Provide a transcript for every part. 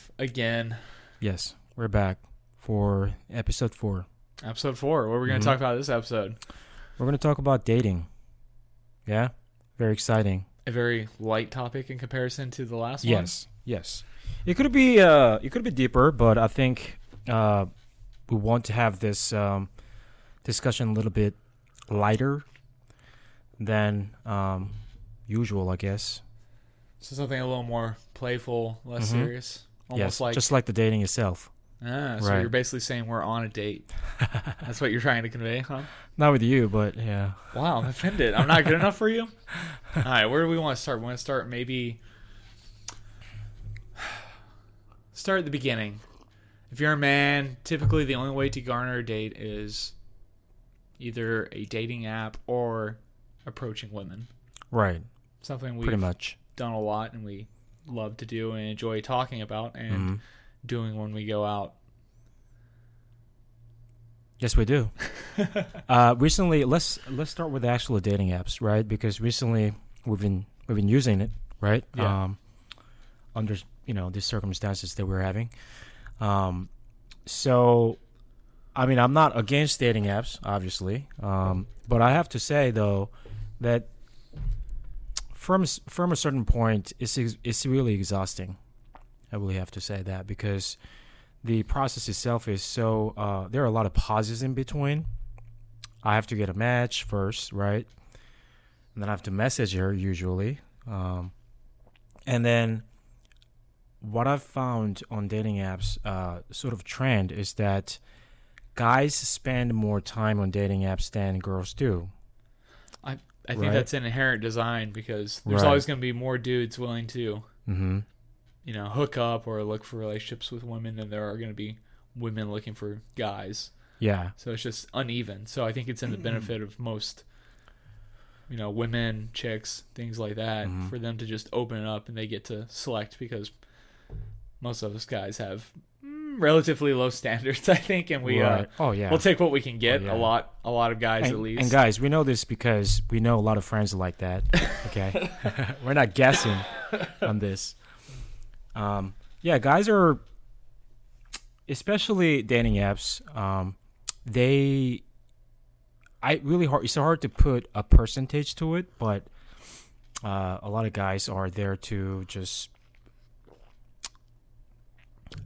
live again. Yes, we're back for episode four. Episode four. What are we going to talk about this episode? We're going to talk about dating. Yeah? Very exciting. A very light topic in comparison to the last one. Yes. Yes. It could be uh it could be deeper, but I think uh we want to have this um discussion a little bit lighter than um usual, I guess. So something a little more playful, less Mhm. serious. Almost yes, like just like the dating itself. ah, so Right. you're basically saying we're on a date. That's what you're trying to convey, huh? Not with you, but yeah. Wow, I'm offended. I'm not good enough for you. All right, where do we want to start? We want to start maybe start at the beginning. If you're a man, typically the only way to garner a date is either a dating app or approaching women. Right. Something we've Pretty much. done a lot and we love to do and enjoy talking about and Mhm. doing when we go out. Yes, we do. uh, recently, let's let's start with the actual dating apps, right? Because recently we've been we've been using it, right? Yeah. Um, under you know the circumstances that we're having. Um, so, I mean, I'm not against dating apps, obviously, um, but I have to say though that from from a certain point, it's it's really exhausting. I really have to say that because the process itself is so uh, there are a lot of pauses in between. I have to get a match first, right? And then I have to message her usually. Um, and then what I've found on dating apps, uh, sort of trend is that guys spend more time on dating apps than girls do. I think Right. that's an inherent design because there's Right. always going to be more dudes willing to Mm-hmm. you know, hook up or look for relationships with women than there are going to be women looking for guys. Yeah. So it's just uneven. So I think it's in the benefit of most, you know, women, chicks, things like that, Mhm. for them to just open it up and they get to select because most of us guys have relatively low standards, I think, and we right. uh, oh yeah. we'll take what we can get. Oh, yeah. A lot, a lot of guys and, at least. and guys, we know this because we know a lot of friends like that. Okay, we're not guessing on this. Um, yeah, guys are, especially dating apps. Um, they, I really hard. It's hard to put a percentage to it, but uh, a lot of guys are there to just,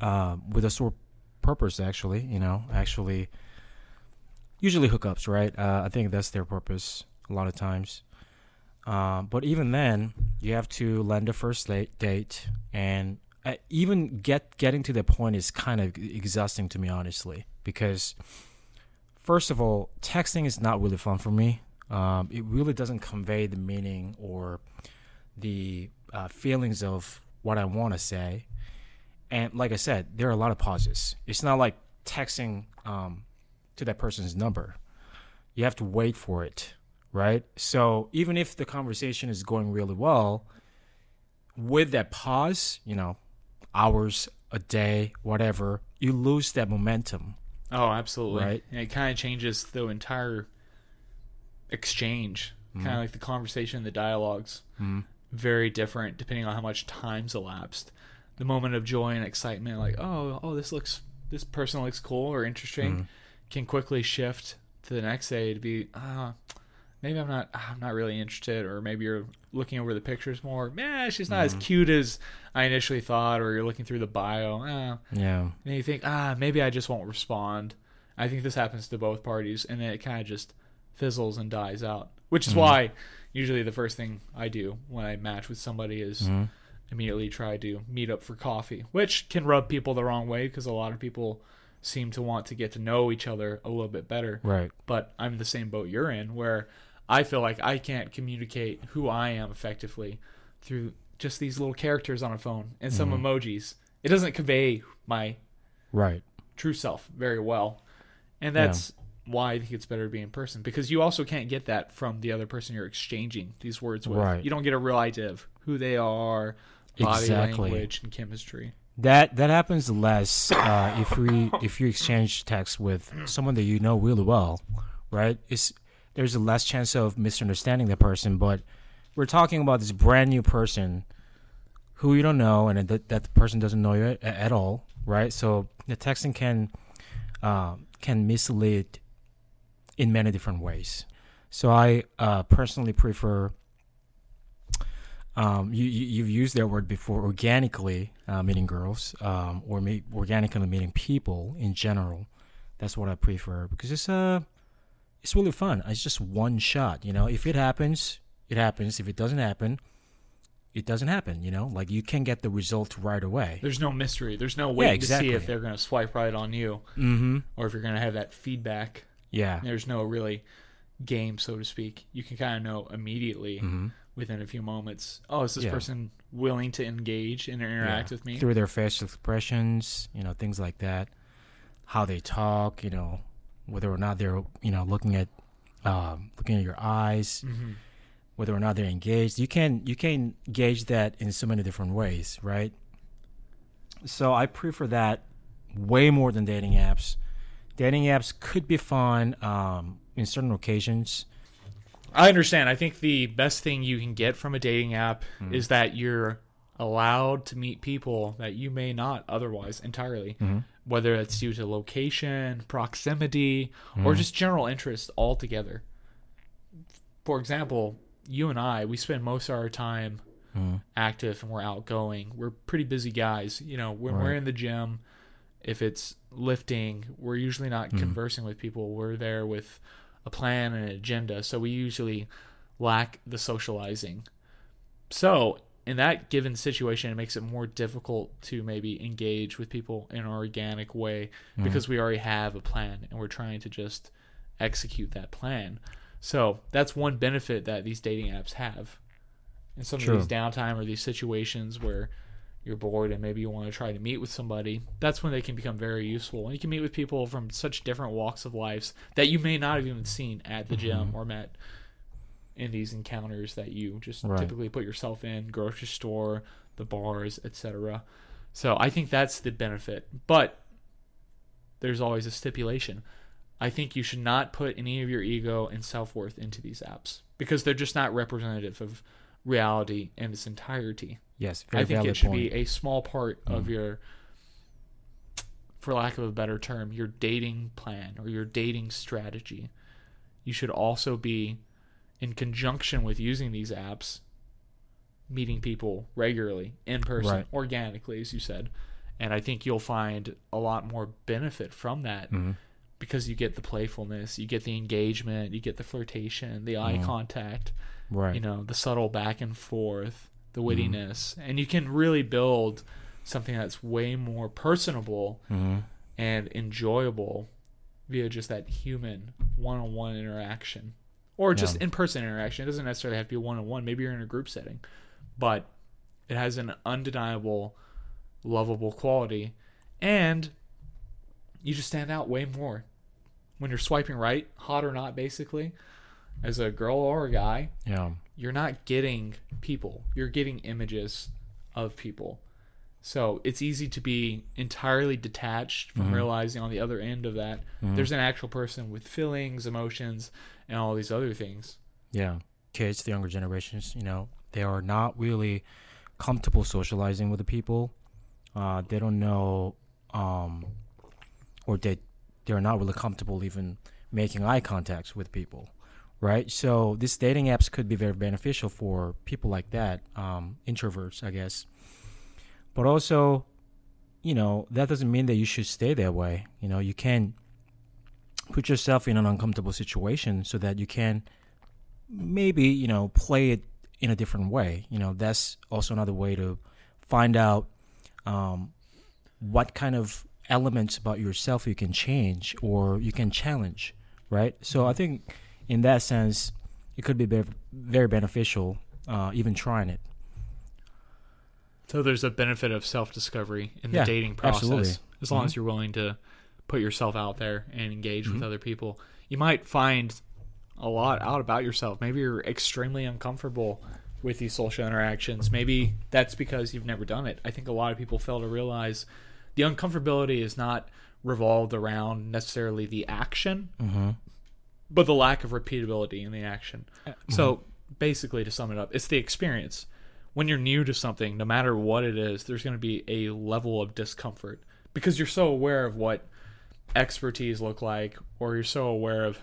uh, with a sore purpose. Actually, you know, actually usually hookups, right? Uh, I think that's their purpose a lot of times. Um, but even then, you have to lend a first date, date and uh, even get getting to the point is kind of exhausting to me, honestly, because first of all, texting is not really fun for me. Um, it really doesn't convey the meaning or the uh, feelings of what I want to say. And like I said, there are a lot of pauses. It's not like texting um, to that person's number. You have to wait for it, right? So even if the conversation is going really well, with that pause, you know, hours, a day, whatever, you lose that momentum. oh, absolutely. Right. And it kind of changes the entire exchange, Mm-hmm. kind of like the conversation, the dialogues. Very different depending on how much time's elapsed. The moment of joy and excitement, like oh, oh, this looks, this person looks cool or interesting, Mm-hmm. can quickly shift to the next day to be, ah, maybe I'm not, I'm not really interested, or maybe you're looking over the pictures more. Yeah, she's not Mm-hmm. as cute as I initially thought, or you're looking through the bio. Ah, Yeah. and you think, ah, maybe I just won't respond. I think this happens to both parties, and then it kind of just fizzles and dies out. Which is Mm-hmm. why usually the first thing I do when I match with somebody is Mm-hmm. Immediately try to meet up for coffee, which can rub people the wrong way because a lot of people seem to want to get to know each other a little bit better. Right. But I'm in the same boat you're in, where I feel like I can't communicate who I am effectively through just these little characters on a phone and some Mm-hmm. emojis. It doesn't convey my Right. true self very well. And that's why I think it's better to be in person because you also can't get that from the other person you're exchanging these words with. Right. You don't get a real idea of who they are, body Exactly. language, and chemistry. That that happens less uh, if we if you exchange text with someone that you know really well, right? It's there's a less chance of misunderstanding the person, but we're talking about this brand new person who you don't know and that, that person doesn't know you at, at all, right? So the texting can um, can mislead in many different ways. So I uh, personally prefer. Um, you, you you've used that word before, organically uh, meeting girls, um, or me, organically meeting people in general. That's what I prefer because it's uh it's really fun. It's just one shot, you know. If it happens, it happens. If it doesn't happen, it doesn't happen. You know, like you can get the result right away. There's no mystery. There's no way exactly. to see if they're going to swipe right on you Mm-hmm. or if you're going to have that feedback. Yeah. There's no really game, so to speak. You can kind of know immediately Mm-hmm. Within a few moments. Oh, is this Yeah. person willing to engage and interact Yeah. with me? through their facial expressions, you know, things like that, how they talk, you know, whether or not they're, you know, looking at, um, looking at your eyes, hmm whether or not they're engaged. You can you can gauge that in so many different ways, right? So I prefer that way more than dating apps. Dating apps could be fun um, in certain occasions. I understand. I think the best thing you can get from a dating app Mm. is that you're allowed to meet people that you may not otherwise entirely, Mm-hmm. whether it's due to location, proximity, Mm. or just general interest altogether. For example, you and I, we spend most of our time Mm. active and we're outgoing. We're pretty busy guys. You know, when we're in the gym, if it's lifting, we're usually not Mhm. conversing with people. We're there with a plan and an agenda. So we usually lack the socializing. So in that given situation, it makes it more difficult to maybe engage with people in an organic way Mhm. because we already have a plan and we're trying to just execute that plan. So that's one benefit that these dating apps have. In some True. of these downtime or these situations where you're bored and maybe you want to try to meet with somebody, that's when they can become very useful. And you can meet with people from such different walks of lives that you may not have even seen at the gym Mhm. or met in these encounters that you just Right. typically put yourself in, grocery store, the bars, etc. So I think that's the benefit. But there's always a stipulation. I think you should not put any of your ego and self worth into these apps because they're just not representative of reality in its entirety. Yes, very I think it should point. be a small part of Mm. your, for lack of a better term, your dating plan or your dating strategy. You should also be, in conjunction with using these apps, meeting people regularly in person, Right. organically, as you said. And I think you'll find a lot more benefit from that Mhm. because you get the playfulness, you get the engagement, you get the flirtation, the eye Mhm. contact, Right. you know, the subtle back and forth, the Mm-hmm. wittiness, and you can really build something that's way more personable hmm and enjoyable via just that human one-on-one interaction or just Yeah. in-person interaction. It doesn't necessarily have to be one-on-one. Maybe you're in a group setting, but it has an undeniable, lovable quality, and you just stand out way more when you're swiping right, hot or not, basically, as a girl or a guy Yeah. you're not getting people you're getting images of people so it's easy to be entirely detached from Mhm. realizing on the other end of that Mhm. there's an actual person with feelings emotions and all these other things Yeah. Kids, the younger generations, you know, they are not really comfortable socializing with the people. Uh, they don't know, um, or they they're not really comfortable even making eye contacts with people, right? So these dating apps could be very beneficial for people like that, um, introverts, I guess. But also, you know, that doesn't mean that you should stay that way. You know, you can put yourself in an uncomfortable situation so that you can maybe you know play it in a different way you know that's also another way to find out um, what kind of elements about yourself you can change or you can challenge right so i think in that sense it could be very, beneficial uh, even trying it so there's a benefit of self-discovery in the Yeah, dating process absolutely. as long Mhm. as you're willing to put yourself out there and engage with Mhm. other people you might find a lot out about yourself maybe you're extremely uncomfortable with these social interactions maybe that's because you've never done it i think a lot of people fail to realize the uncomfortability is not revolved around necessarily the action mm-hmm. But the lack of repeatability in the action so basically to sum it up it's the experience when you're new to something, no matter what it is, there's going to be a level of discomfort because you're so aware of what expertise look like or you're so aware of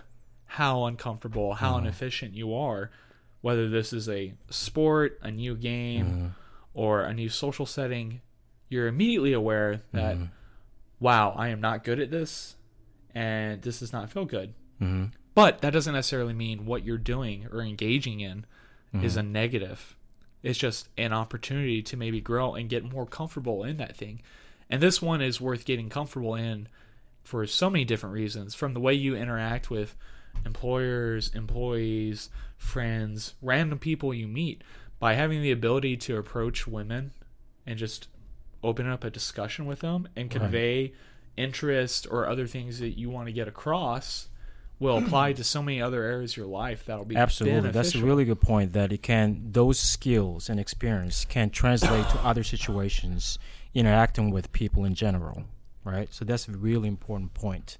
how uncomfortable, how Mm-hmm. inefficient you are, whether this is a sport, a new game, Mm-hmm. or a new social setting, you're immediately aware that Mm-hmm. wow, I am not good at this and this does not feel good. But that doesn't necessarily mean what you're doing or engaging in is Mm-hmm. a negative. It's just an opportunity to maybe grow and get more comfortable in that thing. And this one is worth getting comfortable in for so many different reasons from the way you interact with employers, employees, friends, random people you meet by having the ability to approach women and just open up a discussion with them and Right. convey interest or other things that you want to get across will apply to so many other areas of your life that'll be Absolutely, that's a really good point. That it can those skills and experience can translate to other situations, interacting with people in general, right? So that's a really important point,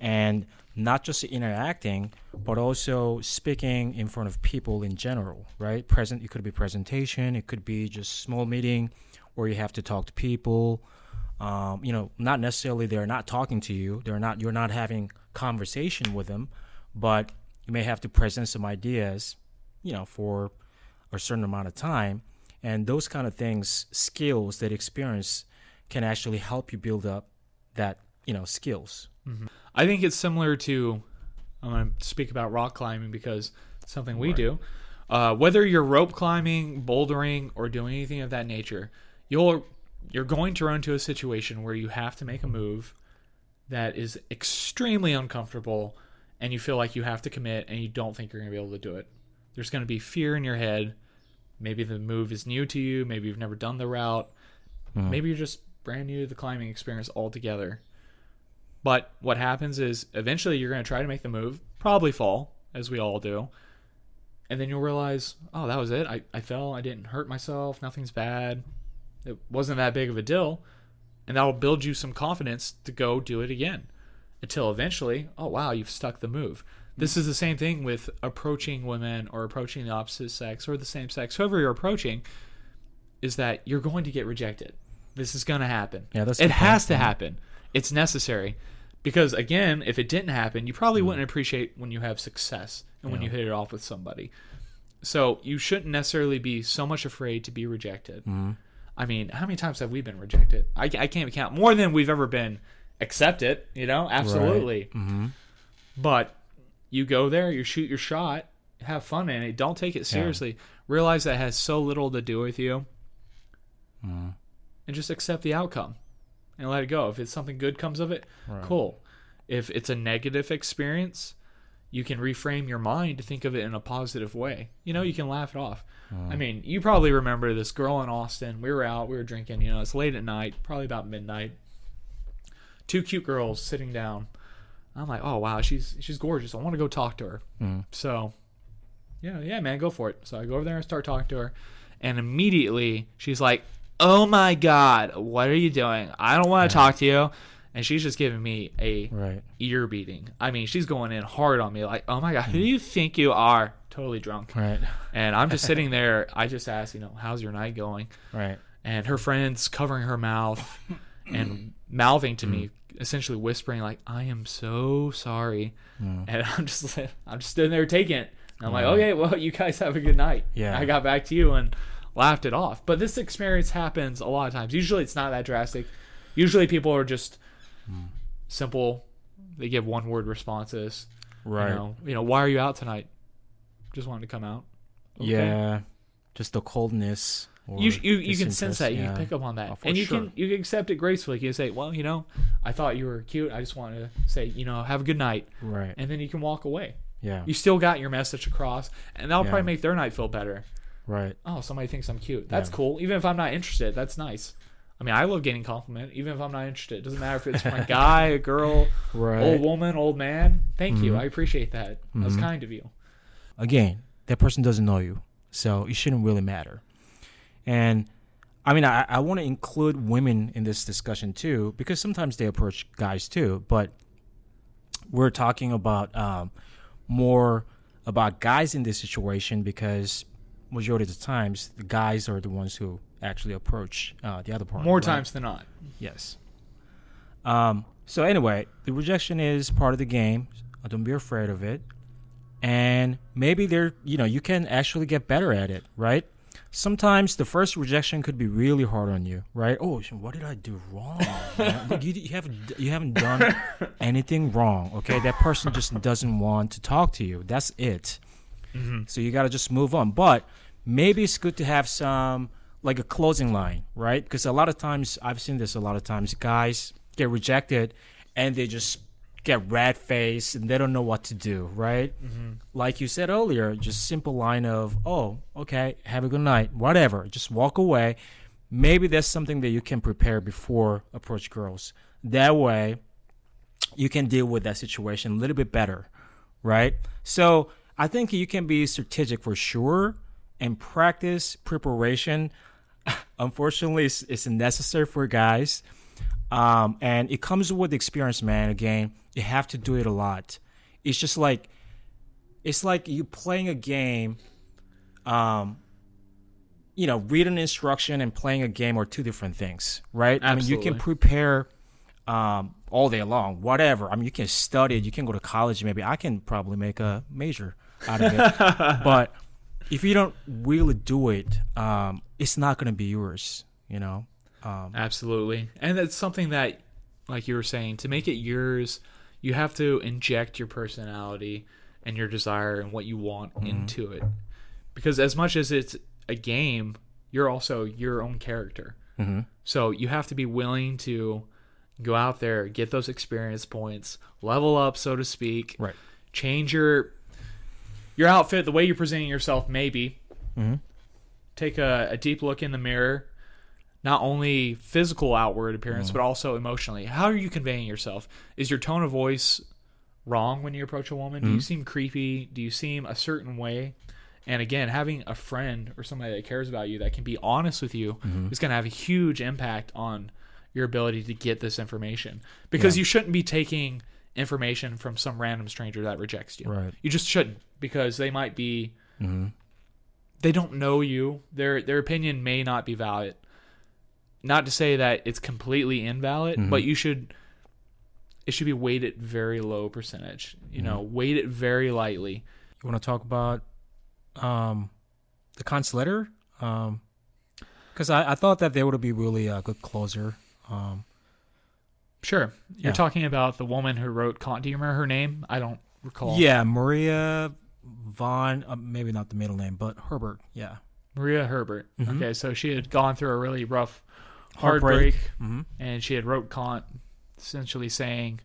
and not just interacting, but also speaking in front of people in general, right? Present, it could be presentation, it could be just small meeting, where you have to talk to people. Um, you know, not necessarily they're not talking to you, they're not you're not having conversation with them, but you may have to present some ideas, you know, for a certain amount of time, and those kind of things, skills that experience can actually help you build up that you know skills. I think it's similar to. I'm going to speak about rock climbing because it's something we Right. do. Uh, whether you're rope climbing, bouldering, or doing anything of that nature, you'll you're going to run into a situation where you have to make a move that is extremely uncomfortable, and you feel like you have to commit, and you don't think you're going to be able to do it. There's going to be fear in your head. Maybe the move is new to you. Maybe you've never done the route. Mhm. Maybe you're just brand new to the climbing experience altogether. But what happens is eventually you're going to try to make the move, probably fall, as we all do. And then you'll realize, oh, that was it. I, I fell. I didn't hurt myself. Nothing's bad. It wasn't that big of a deal. And that'll build you some confidence to go do it again until eventually, oh, wow, you've stuck the move. This is the same thing with approaching women or approaching the opposite sex or the same sex, whoever you're approaching, is that you're going to get rejected. This is going to happen. Yeah, that's it has point. to happen. It's necessary because again, if it didn't happen, you probably wouldn't appreciate when you have success and when Mm. You hit it off with somebody. So you shouldn't necessarily be so much afraid to be rejected. hmm I mean, how many times have we been rejected? I, I can't count more than we've ever been accepted. You know, absolutely. hmm But you go there, you shoot your shot, have fun in it. Don't take it seriously. Realize that has so little to do with you, hmm and just accept the outcome and let it go. If it's something good comes of it, Right. cool. If it's a negative experience, you can reframe your mind to think of it in a positive way. You know, you can laugh it off. Mm. I mean, you probably remember this girl in Austin. We were out, we were drinking, you know, it's late at night, probably about midnight. Two cute girls sitting down. I'm like, "Oh, wow, she's she's gorgeous. I want to go talk to her." Mm. So, yeah, yeah, man, go for it. So I go over there and start talking to her, and immediately she's like, "Oh my god, what are you doing? I don't want to talk to you." And she's just giving me a Right. ear beating. I mean, she's going in hard on me, like, "Oh my god, who do you think you are?" Totally drunk, Right. and I'm just sitting there. I just ask, you know, "How's your night going?" Right. And her friend's covering her mouth and mouthing to Mm. me, essentially whispering, like, "I am so sorry." Mm. And I'm just I'm just sitting there taking it. And I'm like, okay, well, you guys have a good night. Yeah. I got back to you and laughed it off. But this experience happens a lot of times. Usually it's not that drastic. Usually people are just Simple. They give one word responses. Right. You know, you know, why are you out tonight? Just wanted to come out. Okay. Yeah. Just the coldness. You, you, you can sense that. You yeah. can pick up on that. Oh, and you sure. can you can accept it gracefully. You can say, well, you know, I thought you were cute. I just wanted to say, you know, have a good night. Right. And then you can walk away. Yeah. You still got your message across, and that'll Yeah. probably make their night feel better. Right. Oh, somebody thinks I'm cute. That's Yeah. cool. Even if I'm not interested, that's nice. I mean, I love getting compliment, even if I'm not interested. It doesn't matter if it's from a guy, a girl, Right. old woman, old man. Thank you. Mhm. I appreciate that. That's Mhm. kind of you. Again, that person doesn't know you, so it shouldn't really matter. And I mean, I, I want to include women in this discussion too, because sometimes they approach guys too. But we're talking about um, more about guys in this situation because majority of the times the guys are the ones who actually approach uh, the other partner. More right? times than not. Yes. Um, so anyway, the rejection is part of the game. Uh, Don't be afraid of it. And maybe there, you know, you can actually get better at it, right? Sometimes the first rejection could be really hard on you, right? Oh, what did I do wrong? Look, you, you haven't you haven't done anything wrong, okay? That person just doesn't want to talk to you. That's it. Mm-hmm. So you got to just move on. But maybe it's good to have some like a closing line, right? Because a lot of times I've seen this a lot of times guys get rejected and they just get red faced and they don't know what to do, right? Mm-hmm. Like you said earlier, just simple line of, "Oh, okay, have a good night." Whatever. Just walk away. Maybe that's something that you can prepare before approach girls. That way you can deal with that situation a little bit better, right? So I think you can be strategic for sure and practice preparation. Unfortunately, it's, it's necessary for guys. Um, and it comes with experience, man. Again, you have to do it a lot. It's just like, it's like you playing a game. Um, you know, reading an instruction and playing a game are two different things, right? I mean, you can prepare um, all day long, whatever. I mean, you can study it, you can go to college, maybe. I can probably make a major out of it. but if you don't really do it, um, it's not going to be yours, you know? Um, Absolutely. And it's something that, like you were saying, to make it yours, you have to inject your personality and your desire and what you want into it. Because as much as it's a game, you're also your own character. mhm. So you have to be willing to go out there, get those experience points, level up, so to speak. Right. Change your your outfit, the way you're presenting yourself, maybe. Mhm. Take a, a deep look in the mirror. Not only physical outward appearance, mm-hmm. but also emotionally. How are you conveying yourself? Is your tone of voice wrong when you approach a woman? Do you mm-hmm. seem creepy? Do you seem a certain way? And again, having a friend or somebody that cares about you that can be honest with you mm-hmm. is going to have a huge impact on your ability to get this information. Because Yeah. you shouldn't be taking information from some random stranger that rejects you. Right. You just shouldn't because they might be Mhm. They don't know you. Their their opinion may not be valid. Not to say that it's completely invalid, Mhm. but you should it should be weighted very low percentage. You know, Mm-hmm. weight it very lightly. You want to talk about um, the Kant's letter? Because I, I thought that they would be really a good closer. Um, Sure. You're Yeah. talking about the woman who wrote Kant. Do you remember her name? I don't recall. Yeah, Maria Von, uh, maybe not the middle name, but Herbert. Yeah. Maria Herbert. Mhm. Okay, so she had gone through a really rough Heartbreak. heartbreak, Mm-hmm. and she had wrote Kant essentially saying,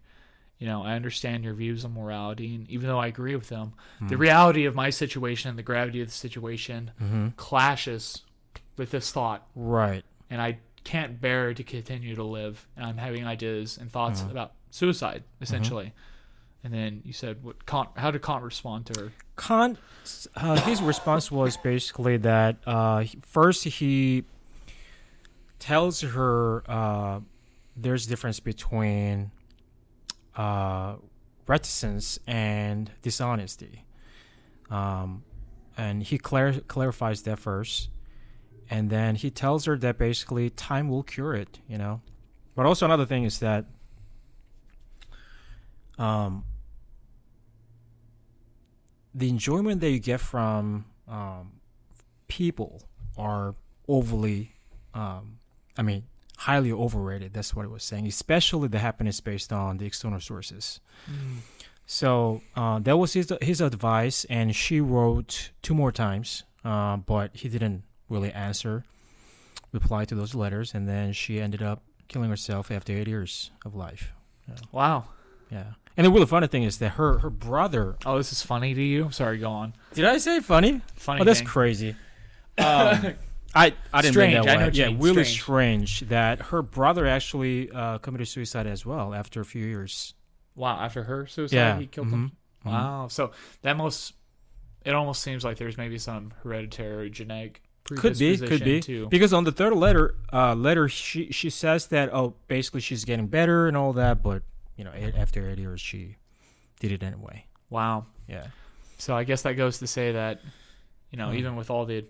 you know, I understand your views on morality, and even though I agree with them, the reality of my situation, and the gravity of the situation, Mm-hmm. clashes with this thought, Right. and I can't bear to continue to live, and I'm having ideas and thoughts Mhm. about suicide, essentially. And then you said, "What Kant? How did Kant respond to her?" Kant, uh, his response was basically that uh, first he tells her uh, there's a difference between uh, reticence and dishonesty, um, and he clar- clarifies that first, and then he tells her that basically time will cure it, you know. But also another thing is that um, the enjoyment that you get from um, people are overly, um, I mean, highly overrated. That's what it was saying, especially the happiness based on the external sources. So uh, that was his his advice, and she wrote two more times, uh, but he didn't really answer, reply to those letters, and then she ended up killing herself after eight years of life. Wow. Yeah, and the really funny thing is that her her brother. Oh, this is funny to you. Sorry, go on. Did I say funny? Funny. Oh, that's thing. crazy. Um, I I didn't Strange, mean that I know way. Yeah, mean, really strange. strange. that her brother actually uh, committed suicide as well after a few years. Wow. After her suicide, Yeah, he killed mhm, him. mhm. Wow. So that most it almost seems like there's maybe some hereditary genetic Could be, could be. too. Because on the third letter, uh, letter she she says that oh, basically she's getting better and all that, but you know, after eight years, she did it anyway. wow. Yeah. So I guess that goes to say that You know, Mm. even with all the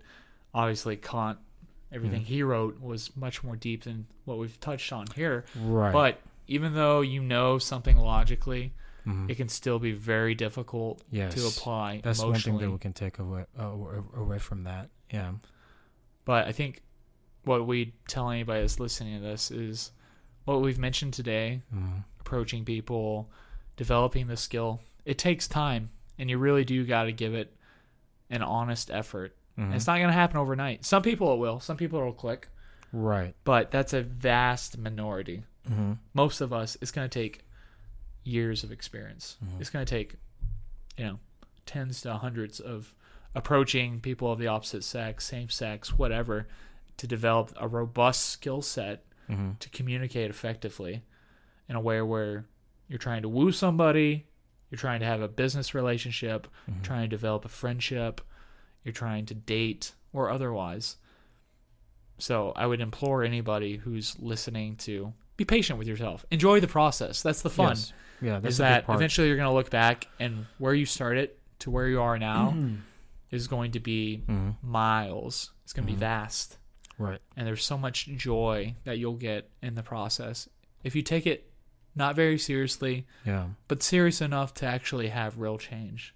obviously Kant, everything Mm. he wrote was much more deep than what we've touched on here. Right. But even though you know something logically, Mhm. it can still be very difficult yes. to apply That's one thing that we can take away uh, away from that. Yeah. But I think what we tell anybody that's listening to this is what we've mentioned today Mhm. Approaching people, developing the skill. It takes time, and you really do got to give it an honest effort. Mhm. It's not going to happen overnight. Some people it will, some people it'll click, Right. but that's a vast minority. Mm-hmm. Most of us, it's going to take years of experience. Mhm. It's going to take, you know, tens to hundreds of approaching people of the opposite sex, same sex, whatever, to develop a robust skill set Mm-hmm. to communicate effectively in a way where you're trying to woo somebody, you're trying to have a business relationship, Mhm. trying to develop a friendship, you're trying to date or otherwise. So I would implore anybody who's listening to be patient with yourself. Enjoy the process. That's the fun. Yes. Yeah. That's is that part. eventually you're going to look back and where you started to where you are now Mhm. is going to be Mhm. miles. It's going to Mhm. be vast Right. and there's so much joy that you'll get in the process if you take it not very seriously Yeah. but serious enough to actually have real change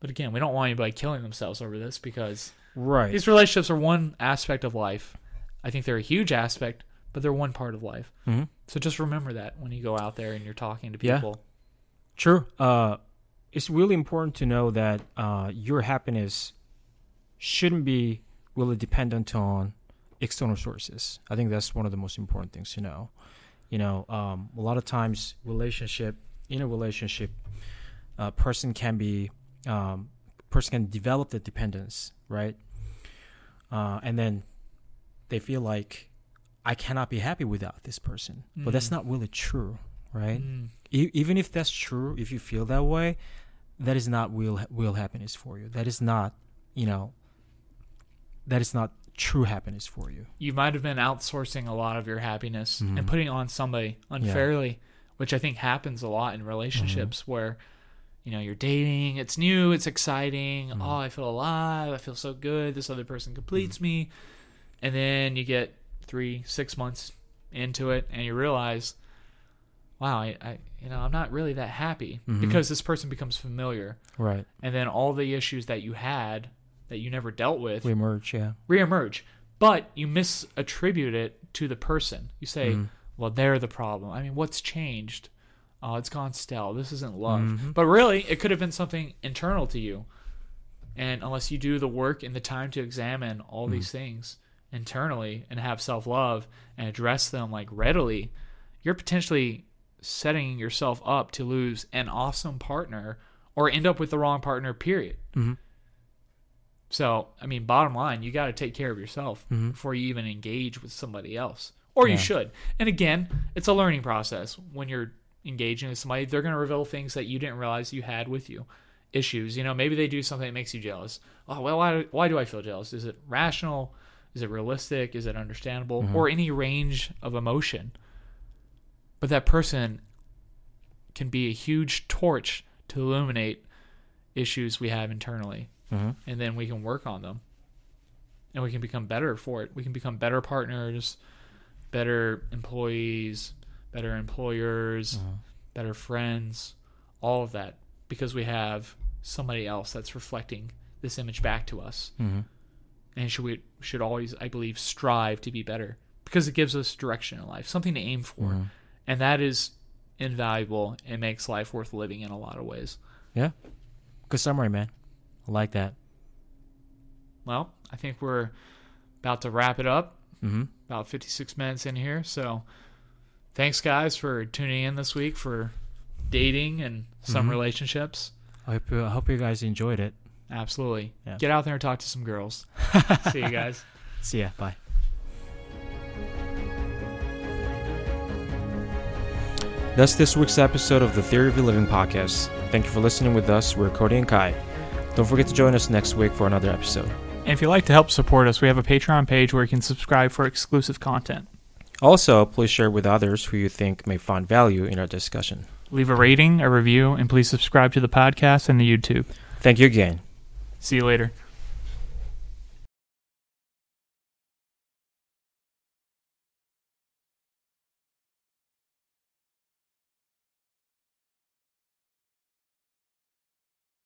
but again we don't want anybody killing themselves over this because Right. these relationships are one aspect of life i think they're a huge aspect but they're one part of life hmm so just remember that when you go out there and you're talking to Yeah. people True. Uh, it's really important to know that uh, your happiness shouldn't be really dependent on external sources. I think that's one of the most important things to know. You know, um, a lot of times, relationship in a relationship, a person can be, um, person can develop the dependence, right? Uh, and then they feel like I cannot be happy without this person, but that's Mm. not really true, right? Mm, e- even if that's true, if you feel that way, that is not real real happiness for you. That is not, you know, that is not true happiness for you. you might have been outsourcing a lot of your happiness Mhm. and putting it on somebody unfairly, which I think happens a lot in relationships Mm-hmm. where, you know, you're dating, it's new, it's exciting. Mhm. Oh, I feel alive. I feel so good. This other person completes Mm-hmm. me. And then you get three, six months into it and you realize, wow, I, I you know, I'm not really that happy Mhm. because this person becomes familiar. Right. And then all the issues that you had that you never dealt with We merge, yeah. reemerge, but you misattribute it to the person. You say, Mhm. "Well, they're the problem." I mean, what's changed? Oh, it's gone stale. This isn't love. Mhm. But really, it could have been something internal to you. And unless you do the work and the time to examine all these things internally and have self-love and address them like readily, you're potentially setting yourself up to lose an awesome partner or end up with the wrong partner period. Mhm. So, I mean, bottom line, you got to take care of yourself Mhm. before you even engage with somebody else. Or you should. And again, it's a learning process. When you're engaging with somebody, they're going to reveal things that you didn't realize you had with you. Issues. You know, maybe they do something that makes you jealous. Oh, well, why, why do I feel jealous? Is it rational? Is it realistic? Is it understandable? Mhm. Or any range of emotion? But that person can be a huge torch to illuminate issues we have internally Mhm. and then we can work on them and we can become better for it we can become better partners better employees better employers Mhm. better friends all of that because we have somebody else that's reflecting this image back to us Mhm. and should we should always i believe strive to be better because it gives us direction in life something to aim for Mhm. and that is invaluable and makes life worth living in a lot of ways Yeah. Good summary, man. I like that. well i think we're about to wrap it up Mm-hmm. about 56 minutes in here. So thanks, guys, for tuning in this week for dating and some Mhm. relationships. I hope, I hope you guys enjoyed it. Absolutely. Yeah. Get out there and talk to some girls. See you guys. See ya. Bye. That's this week's episode of the Theory of the Living podcast. Thank you for listening with us. We're Cody and Kai. Don't forget to join us next week for another episode. And if you'd like to help support us, we have a Patreon page where you can subscribe for exclusive content. Also, please share with others who you think may find value in our discussion. Leave a rating, a review, and please subscribe to the podcast and the YouTube. Thank you again. See you later.